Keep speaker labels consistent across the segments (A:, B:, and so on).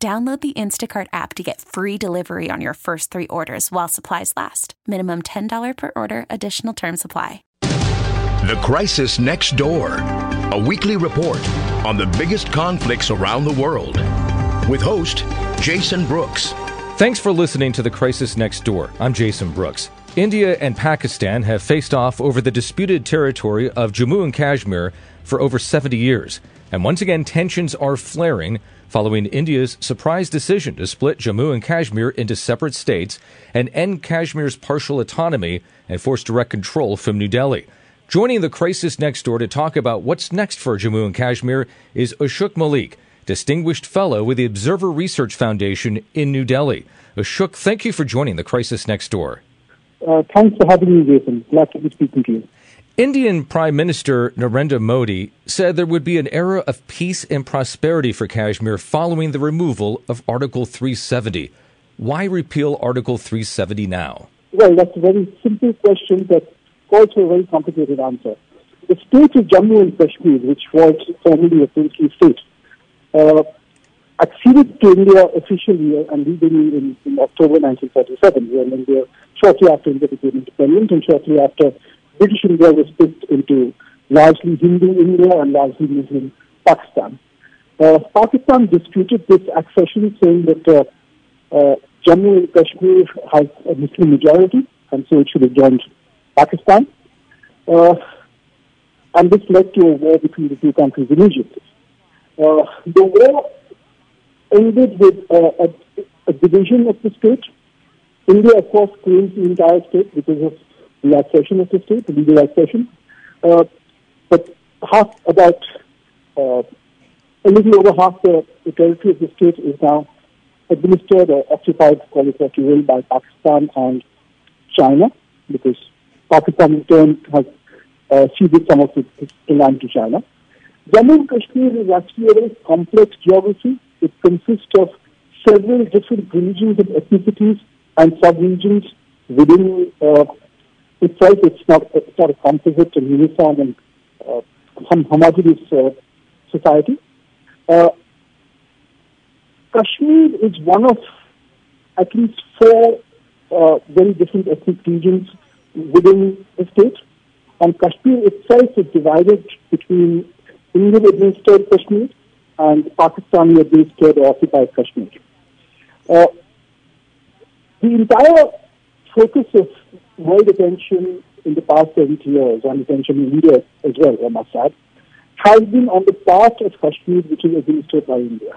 A: Download the Instacart app to get free delivery on your first three orders while supplies last. Minimum $10 per order, additional term supply.
B: The Crisis Next Door, a weekly report on the biggest conflicts around the world. With host Jason Brooks.
C: Thanks for listening to The Crisis Next Door. I'm Jason Brooks. India and Pakistan have faced off over the disputed territory of Jammu and Kashmir for over 70 years. And once again, tensions are flaring following India's surprise decision to split Jammu and Kashmir into separate states and end Kashmir's partial autonomy and force direct control from New Delhi. Joining the crisis next door to talk about what's next for Jammu and Kashmir is Ashok Malik, Distinguished Fellow with the Observer Research Foundation in New Delhi. Ashok, thank you for joining the crisis next door.
D: Uh, thanks for having me, Jason. Glad to be speaking to you.
C: Indian Prime Minister Narendra Modi said there would be an era of peace and prosperity for Kashmir following the removal of Article 370. Why repeal Article 370 now?
D: Well, that's a very simple question that calls for a very complicated answer. The state of Jammu and Kashmir, which was formerly a princely state, uh, acceded to India officially and legally in, in October 1947, when India, shortly after India became independent and shortly after British India was split into largely Hindu India and largely Muslim Pakistan. Uh, Pakistan disputed this accession, saying that uh, uh, Jammu and Kashmir has a Muslim majority, and so it should have joined Pakistan. Uh, and this led to a war between the two countries immediately. Uh, the war ended with a, a division of the state. India, of course, claims the entire state because of relaxation of the state, the legal relaxation. Uh, but half, about uh, a little over half the, the, territory of the state is now administered or occupied, call it what you will, by Pakistan and China, because Pakistan in turn has uh, ceded some of its, land to China. Jammu and Kashmir is actually a very complex geography. It consists of several different regions and ethnicities and sub-regions within uh, itself, it's not, it's not a composite and uniform and uh, homogeneous uh, society. Uh, Kashmir is one of at least four uh, very different ethnic regions within the state. And Kashmir itself is divided between Indian administered Kashmir and Pakistani administered or occupied Kashmir. Uh, the entire focus of world attention in the past 70 years, and attention in India as well, I must add, has been on the part of Kashmir which is administered by India,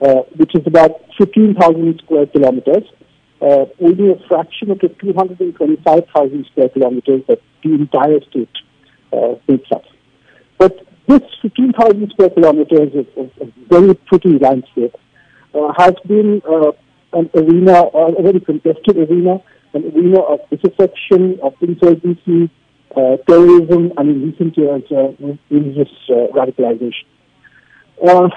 D: uh, which is about 15,000 square kilometers, uh, only a fraction of the 225,000 square kilometers that the entire state uh, makes up. But this 15,000 square kilometers of, of, of very pretty landscape uh, has been uh, an arena, a very contested arena, an arena of disaffection, of insurgency, uh, terrorism, and in recent years, uh, religious uh, radicalization. Uh,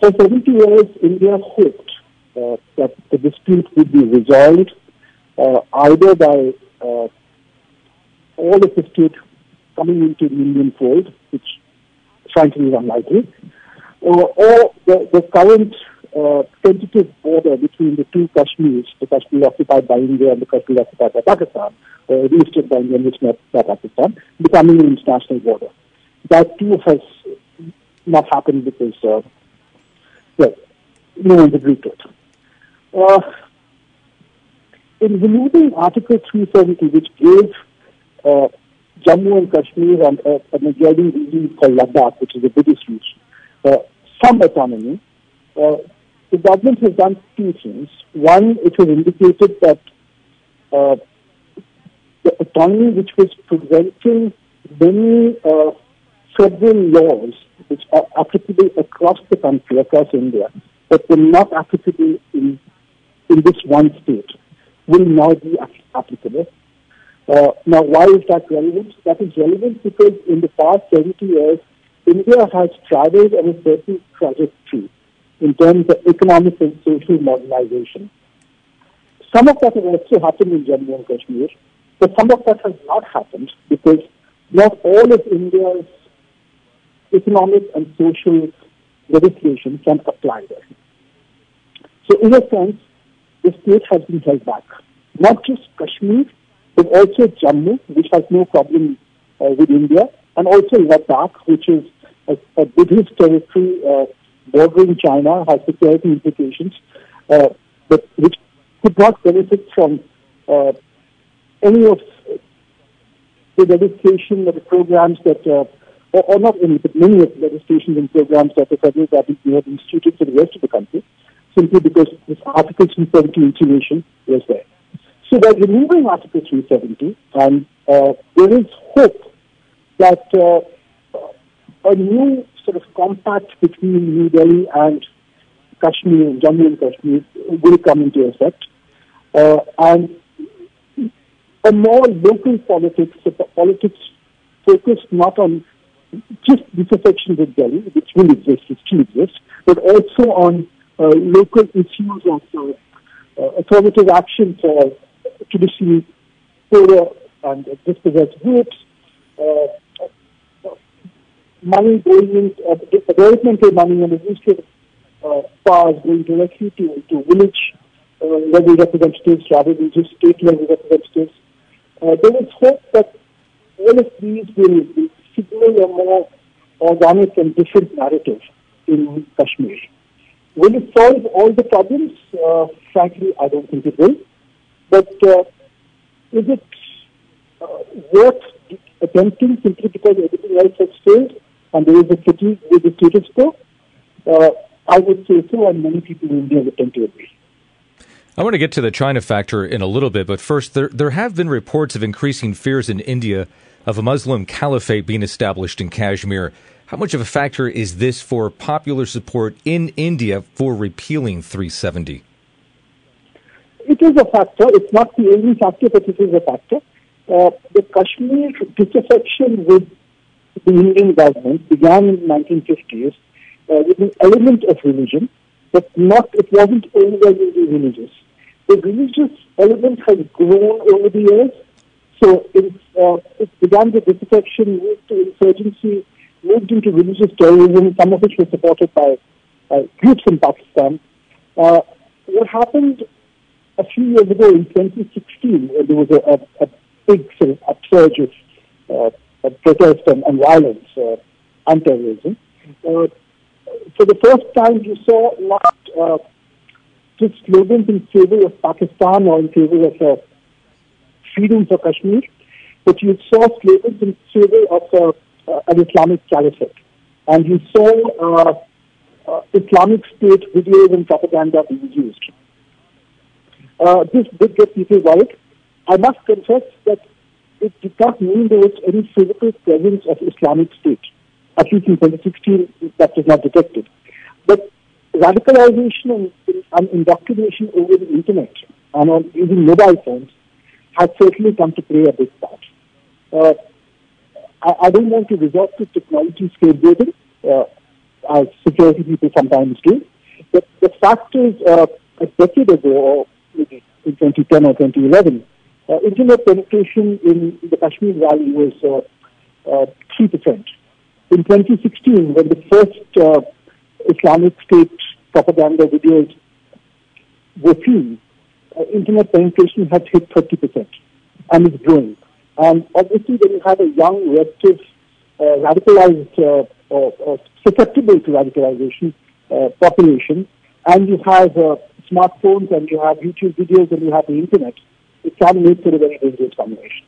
D: for 70 years, India hoped uh, that the dispute would be resolved uh, either by all of the state coming into the Indian fold, which frankly is unlikely, or, or the, the current uh, tentative border between the two Kashmirs, the Kashmir occupied by India and the Kashmir occupied by Pakistan, uh, administered by India and not by Pakistan, becoming an international border. That too has not happened because, uh, well, no one's agreed to it. Uh, in removing Article 370, which gave uh, Jammu and Kashmir and uh, an adjoining region called Ladakh, which is a Buddhist region, uh, some autonomy, uh, the government has done two things. One, it has indicated that uh, the autonomy which was preventing many uh, federal laws which are applicable across the country, across India, but were not applicable in, in this one state will now be applicable. Uh, now, why is that relevant? That is relevant because in the past 70 years, India has traveled on a certain trajectory in terms of economic and social modernization. Some of that has also happened in Jammu and Kashmir, but some of that has not happened because not all of India's economic and social legislation can apply there. So in a sense, the state has been held back. Not just Kashmir, but also Jammu, which has no problem uh, with India, and also Ladakh, which is a, a Buddhist territory uh, bordering China, has security implications, uh, but which could not benefit from uh, any of the legislation or the programs that, uh, or, or, not any, but many of the legislations and programs that the federal government had instituted for the rest of the country, simply because this Article 370 insulation was there. So by removing Article 370, and uh, there is hope that uh, a new sort of compact between New Delhi and Kashmir, Jammu and Kashmir, will come into effect. Uh, and a more local politics, a politics focused not on just disaffection with Delhi, which will exist, it still exists, but also on uh, local issues of uh, affirmative action for traditionally poorer and dispossessed groups, uh, money going in, uh, developmental money and administrative uh, powers going directly to, to village uh, level representatives rather than just state level representatives. Uh, there is hope that all of these will, signal a more organic and different narrative in Kashmir. Will it solve all the problems? Uh, frankly, I don't think it will. But uh, is it uh, worth attempting simply because everything else has failed and there is a fatigue with the status quo? Uh, I would say so, and many people in India would tend to agree.
C: I want to get to the China factor in a little bit, but first, there, there have been reports of increasing fears in India of a Muslim caliphate being established in Kashmir. How much of a factor is this for popular support in India for repealing 370?
D: It is a factor. It's not the only factor, but it is a factor. Uh, the Kashmir disaffection with the Indian government began in the 1950s uh, with an element of religion, but not. It wasn't overwhelmingly religious the religious element has grown over the years. So it, uh, it began with disaffection, moved to insurgency, moved into religious terrorism, some of which was supported by groups in Pakistan. Uh, what happened a few years ago in 2016, uh, there was a, a, a big sort of upsurge of, uh, of protest and, and violence uh, and terrorism. Uh, for the first time, you saw not uh, just slogans in favor of Pakistan or in favor of uh, freedom for Kashmir, but you saw slogans in favor of uh, uh, an Islamic caliphate. And you saw uh, uh, Islamic State videos and propaganda being used. Uh, this did get people worried. I must confess that it did not mean there was any physical presence of Islamic State. At least in 2016, that was not detected. But radicalization and, and indoctrination over the internet and on using mobile phones has certainly come to play a big part. Uh, I, I, don't want to resort to technology scapegoating, uh, as security people sometimes do, but the fact is, uh, a decade ago, or maybe in 2010 or 2011, uh, internet penetration in the Kashmir Valley was uh, 3%. Uh, in 2016, when the first uh, Islamic State propaganda videos were seen, uh, internet penetration had hit 30% and is growing. And obviously, when you have a young, restive, uh, radicalized, or, or, susceptible to radicalization population, and you have smartphones and you have YouTube videos and you have the internet, it can make for a very dangerous combination.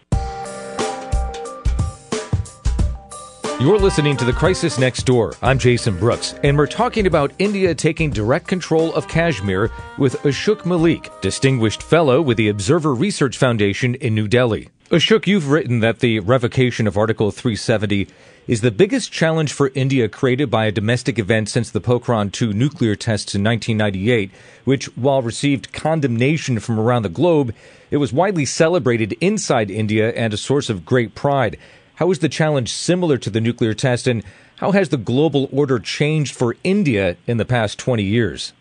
C: You're listening to The Crisis Next Door. I'm Jason Brooks, and we're talking about India taking direct control of Kashmir with Ashok Malik, Distinguished Fellow with the Observer Research Foundation in New Delhi. Ashok, you've written that the revocation of Article 370 is the biggest challenge for India created by a domestic event since the Pokhran 2 nuclear tests in 1998, which, while received condemnation from around the globe, it was widely celebrated inside India and a source of great pride. How is the challenge similar to the nuclear test, and how has the global order changed for India in the past 20 years?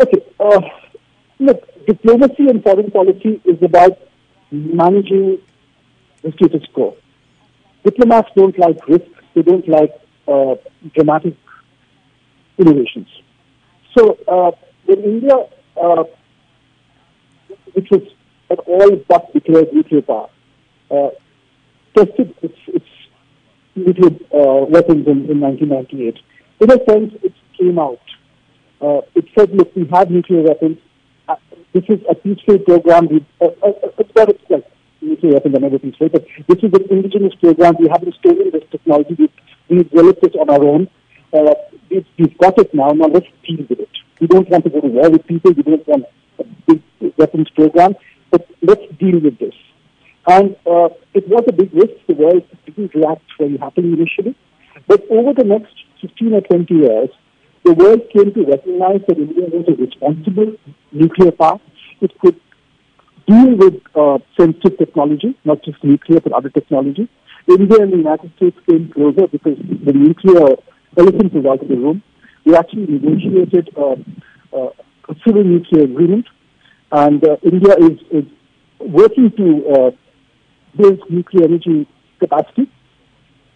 D: Okay. Uh, look, diplomacy and foreign policy is about managing the status quo. Diplomats don't like risk they don't like uh, dramatic innovations. So uh, in India, uh, which was at all but declared nuclear power, uh, tested its, its nuclear uh, weapons in, in 1998. In a sense, it came out. Uh, it said, look, we have nuclear weapons. this is a peaceful program. It's got its weapons and everything straight. But this is an indigenous program. We haven't stolen this technology. We've, we've developed it on our own. Uh, we've, we've got it now. Now let's deal with it. We don't want to go to war with people. We don't want a big weapons program. But let's deal with this. And uh, it was a big risk. The world didn't react very happily initially. But over the next 15 or 20 years, the world came to recognize that India was a responsible nuclear power. It could deal with uh, sensitive technology, not just nuclear, but other technology. India and the United States came closer because the nuclear elephant was out of the room. We actually negotiated uh, uh, a civil nuclear agreement, and uh, India is, is working to uh, build nuclear energy capacity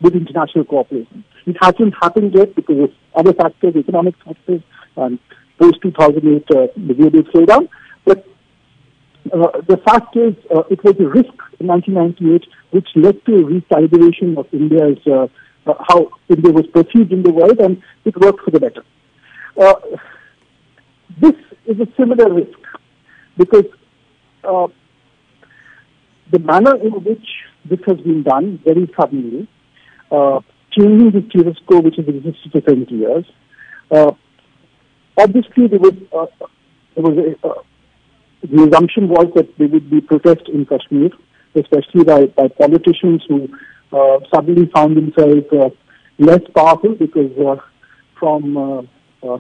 D: with international cooperation. It hasn't happened yet because of other factors, economic factors, and post 2008 uh, the global slowdown. But uh, the fact is, uh, it was a risk in 1998 which led to a recalibration of India's, uh, uh, how India was perceived in the world, and it worked for the better. Uh, this is a similar risk because the manner in which this has been done very suddenly, changing the status quo which has existed for 70 years, obviously there was, there was a, the assumption was that there would be protest in Kashmir, especially by, by politicians who uh, suddenly found themselves uh, less powerful because uh, from uh, uh,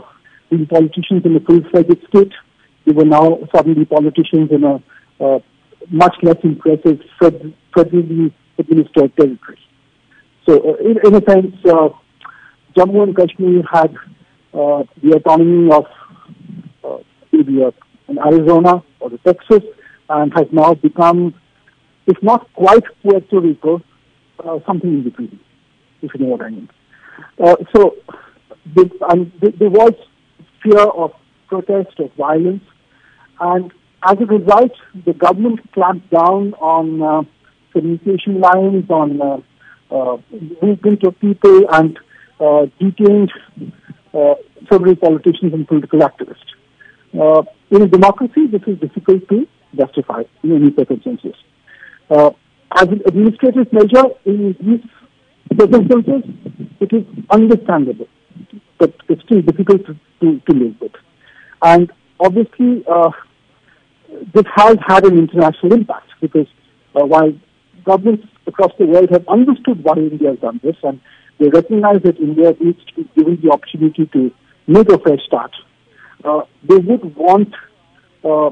D: being politicians in a full-fledged state, they were now suddenly politicians in a uh, much less impressive federally administered territory. So, in, in, a sense, Jammu and Kashmir had the autonomy of maybe a in Arizona or Texas and has now become, if not quite Puerto Rico, uh, something in between, if you know what I mean. Uh, so the, um, there was fear of protest, of violence, and as a result, the government clamped down on uh, communication lines, on uh, uh, movement of people, and uh, detained several politicians and political activists. In a democracy, this is difficult to justify in any circumstances. Uh, as an administrative measure, in these circumstances, it is understandable, but it's still difficult to, to, to live with. And obviously, uh, this has had an international impact because uh, while governments across the world have understood why India has done this and they recognize that India needs to be given the opportunity to make a fresh start uh, they would want uh,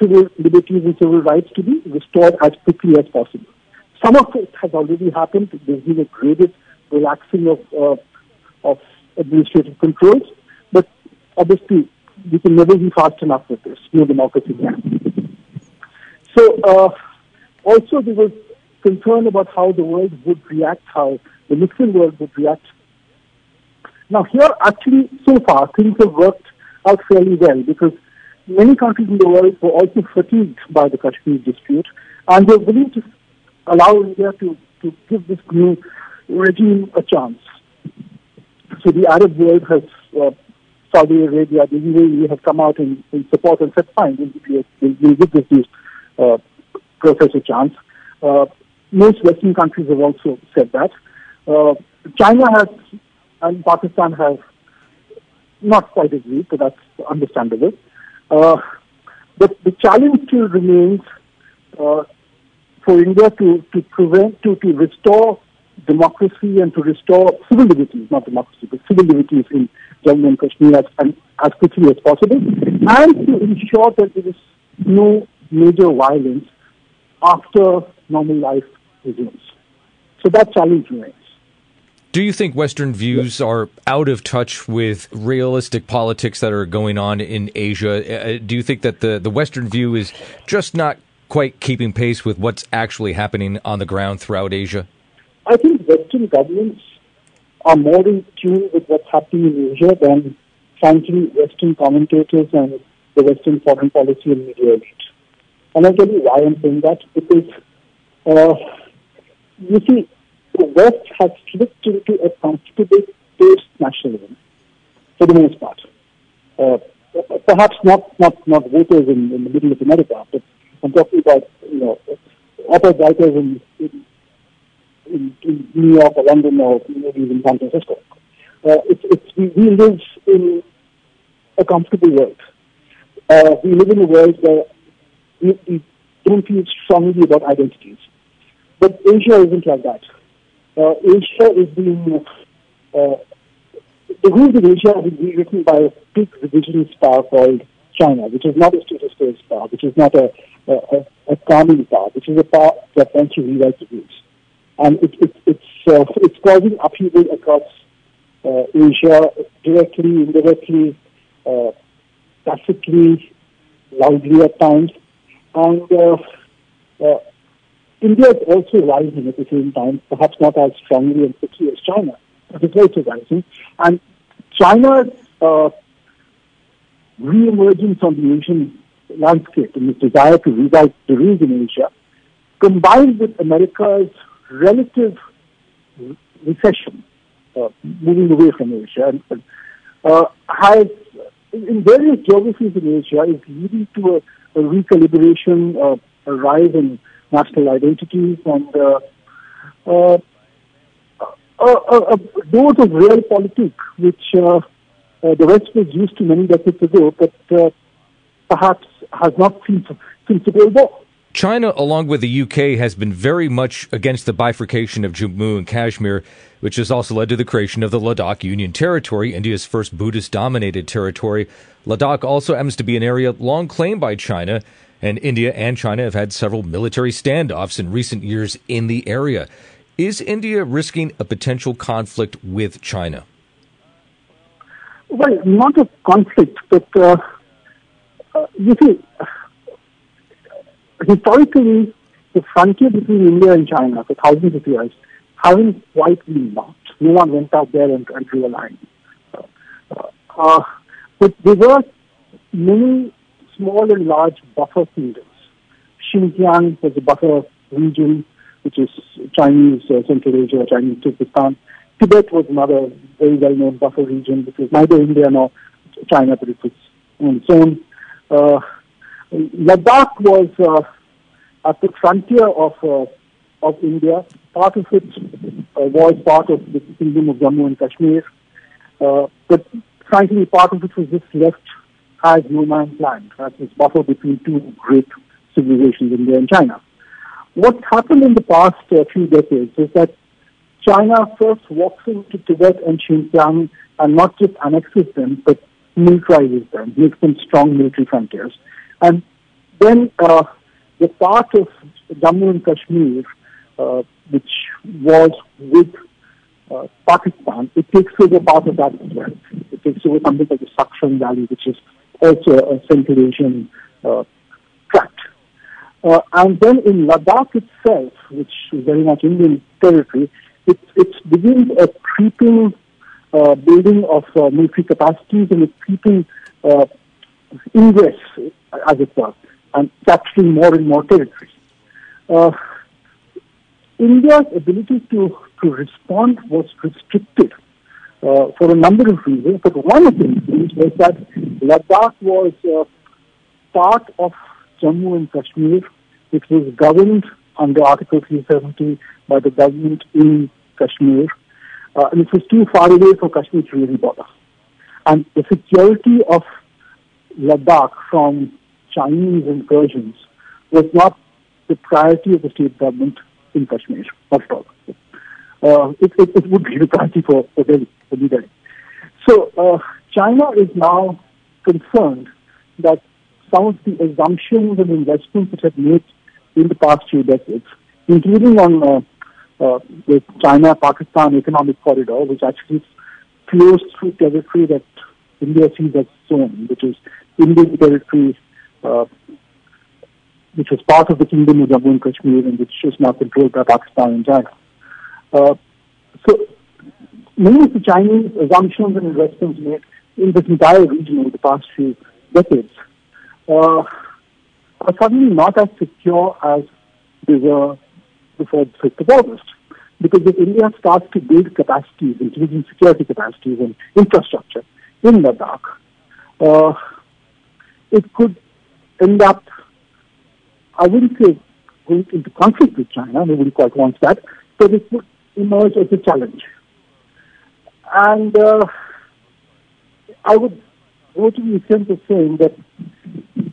D: civil liberties and civil rights to be restored as quickly as possible. Some of it has already happened. There's been a graded relaxing of uh, of administrative controls, but obviously we can never be fast enough with this. No democracy can. So uh, also there was concern about how the world would react, how the Muslim world would react. Now here, actually, so far things have worked out fairly well because many countries in the world were also fatigued by the Kashmir dispute and they're willing to allow India to, to give this new regime a chance. So the Arab world has, uh, Saudi Arabia, the UAE have come out in, in support and said, fine, we'll, we'll, we'll give this uh, process a chance. Uh, most Western countries have also said that. Uh, China has and Pakistan have not quite agreed, but that's understandable. Uh, but the challenge still remains uh, for India to, to prevent, to, to restore democracy and to restore civil liberties, not democracy, but civil liberties in Jammu and Kashmir as, as quickly as possible, and to ensure that there is no major violence after normal life resumes. So that challenge remains.
C: Do you think Western views are out of touch with realistic politics that are going on in Asia? Uh, do you think that the, the Western view is just not quite keeping pace with what's actually happening on the ground throughout Asia?
D: I think Western governments are more in tune with what's happening in Asia than, frankly, Western commentators and the Western foreign policy and media elite. And I'll tell you why I'm saying that. Because, uh, you see, the West has slipped into a comfortable post-nationalism for the most part. Uh, perhaps not, not, not voters in, in, the middle of America, but I'm talking about, you know, op-ed writers in, in, in, New York or London or maybe even San Francisco. Uh, it's, it's, we, we live in a comfortable world. Uh, we live in a world where we, we don't feel strongly about identities. But Asia isn't like that Asia is being, uh, the rules of Asia have been rewritten by a big revisionist power called China, which is not a status power, which is not a, a, a calming power, which is a power that wants to rewrite the rules. And it, it, it's, uh, it's causing upheaval across uh, Asia directly, indirectly, uh, tacitly, loudly at times. And uh, uh, India is also rising at the same time, perhaps not as strongly and quickly as China, but it's also rising. And China's uh, re-emergence on the Asian landscape and its desire to rewrite the rules in Asia, combined with America's relative recession, uh, moving away from Asia, uh, has, in various geographies in Asia, is leading to a, a recalibration, uh, a rise in national identities and uh, uh, a, dose of real politics, which uh, uh, the West was used to many decades ago, but uh, perhaps has not seen since the Cold War.
C: China, along with the UK, has been very much against the bifurcation of Jammu and Kashmir, which has also led to the creation of the Ladakh Union Territory, India's first Buddhist dominated territory. Ladakh also happens to be an area long claimed by China and India and China have had several military standoffs in recent years in the area. Is India risking a potential conflict with China?
D: Well, not a conflict, but uh, uh, you see, historically, the frontier between India and China for thousands of years haven't quite been marked. No one went out there and, and drew a line. Uh, uh but there were many small and large buffer kingdoms. Xinjiang was a buffer region, which is Chinese uh, Central Asia, Chinese Turkestan. Tibet was another very well-known buffer region, which was neither India nor China, but it was on its own. Uh, Ladakh was uh, at the frontier of uh, of India. Part of it uh, was part of the kingdom of Jammu and Kashmir, uh, but frankly, part of it was just left has no man's land, as this buffer between two great civilizations, India and China. What's happened in the past uh, few decades is that China first walks into Tibet and Xinjiang and not just annexes them, but militarizes them, makes them strong military frontiers. And then uh, the part of Jammu and Kashmir, uh, which was with uh, Pakistan, it takes over part of that as well. It takes over something like the Shaksgam Valley, which is also a Central Asian uh, tract. Uh, and then in Ladakh itself, which is very much Indian territory, it, it begins a creeping uh, building of uh, military capacities and a creeping uh, ingress, as it were, and capturing more and more territory. Uh, India's ability to, to respond was restricted uh, for a number of reasons. But one of the reasons was that Ladakh was uh, part of Jammu and Kashmir, which was governed under Article 370 by the government in Kashmir. Uh, and it was too far away for Kashmir to really bother. And the security of Ladakh from Chinese incursions was not the priority of the state government in Kashmir, at all. Uh, it, it, it, would be crisis for, for New So uh, China is now concerned that some of the assumptions and investments that have made in the past few decades, including on uh, uh, the China-Pakistan economic corridor, which actually flows through territory that India sees as own, which is Indian territory, uh, which was part of the Kingdom of Jammu and Kashmir and which is now controlled by Pakistan and China. Uh, so many of the Chinese assumptions and investments made in this entire region over the past few decades uh, are suddenly not as secure as they were before the 5th of August. Because if India starts to build capacities, including security capacities and infrastructure in Ladakh, uh, it could end up, I wouldn't say going into conflict with China, nobody quite wants that, but it would emerge as a challenge. And uh, I would go to the extent of saying that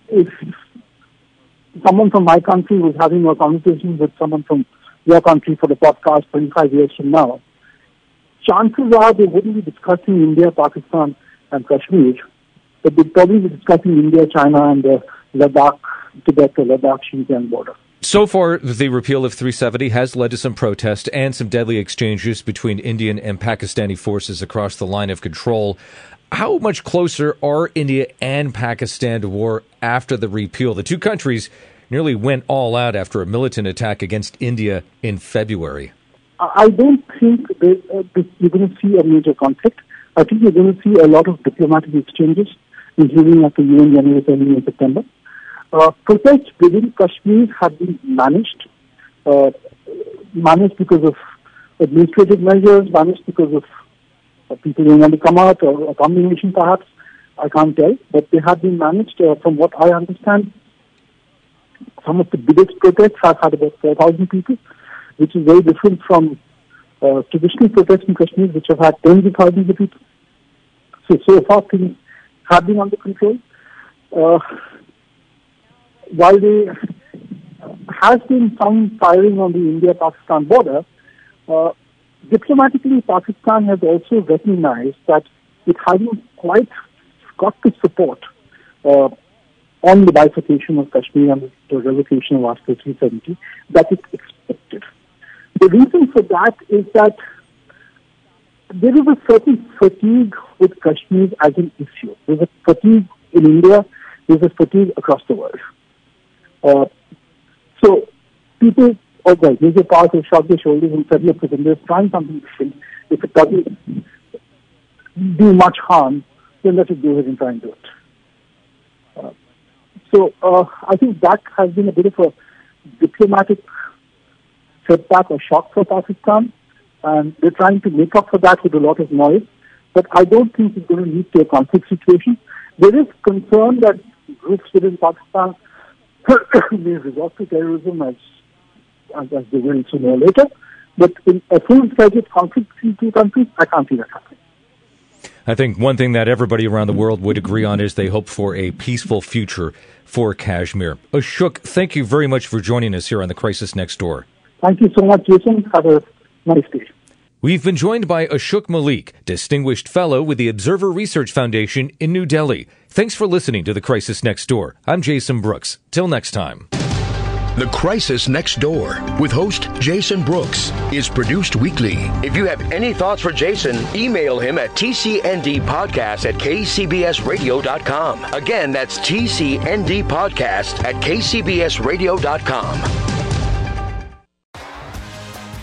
D: if someone from my country was having a conversation with someone from your country for the podcast 25 years from now, chances are they wouldn't be discussing India, Pakistan, and Kashmir, but they'd probably be discussing India, China, and the Ladakh, Tibet, Ladakh Xinjiang border.
C: So far, the repeal of 370 has led to some protest and some deadly exchanges between Indian and Pakistani forces across the line of control. How much closer are India and Pakistan to war after the repeal? The two countries nearly went all out after a militant attack against India in February.
D: I don't think that, uh, you're going to see a major conflict. I think you're going to see a lot of diplomatic exchanges, including at the UN General Assembly in September. Uh, protests within Kashmir have been managed, uh, managed because of administrative measures, managed because of uh, people don't want to come out, or a combination perhaps. I can't tell, but they have been managed. Uh, from what I understand, some of the biggest protests have had about 4,000 people, which is very different from uh, traditional protests in Kashmir, which have had tens of thousands of people. So, so far things have been under control. Uh, while there has been some firing on the India-Pakistan border, uh, diplomatically, Pakistan has also recognized that it hasn't quite got the support uh, on the bifurcation of Kashmir and the revocation of Article 370 that it expected. The reason for that is that there is a certain fatigue with Kashmir as an issue. There's a fatigue in India, there's a fatigue across the world. Uh, so people, oh well, major parts have shrugged their shoulders and said, look, if they're trying something different, if it doesn't do much harm, then let it go ahead and try and do it. Uh, so uh, I think that has been a bit of a diplomatic setback or shock for Pakistan, and they're trying to make up for that with a lot of noise. But I don't think it's going to lead to a conflict situation. There is concern that groups within Pakistan may resort to terrorism as, as, as they will sooner or later. But in a full-fledged conflict between two countries, I can't see that happening.
C: I think one thing that everybody around the world would agree on is they hope for a peaceful future for Kashmir. Ashok, thank you very much for joining us here on the Crisis Next Door.
D: Thank you so much, Jason. Have a nice day.
C: We've been joined by Ashok Malik, Distinguished Fellow with the Observer Research Foundation in New Delhi. Thanks for listening to The Crisis Next Door. I'm Jason Brooks. Till next time.
B: The Crisis Next Door with host Jason Brooks is produced weekly. If you have any thoughts for Jason, email him at tcndpodcast at kcbsradio.com. Again, that's tcndpodcast at kcbsradio.com.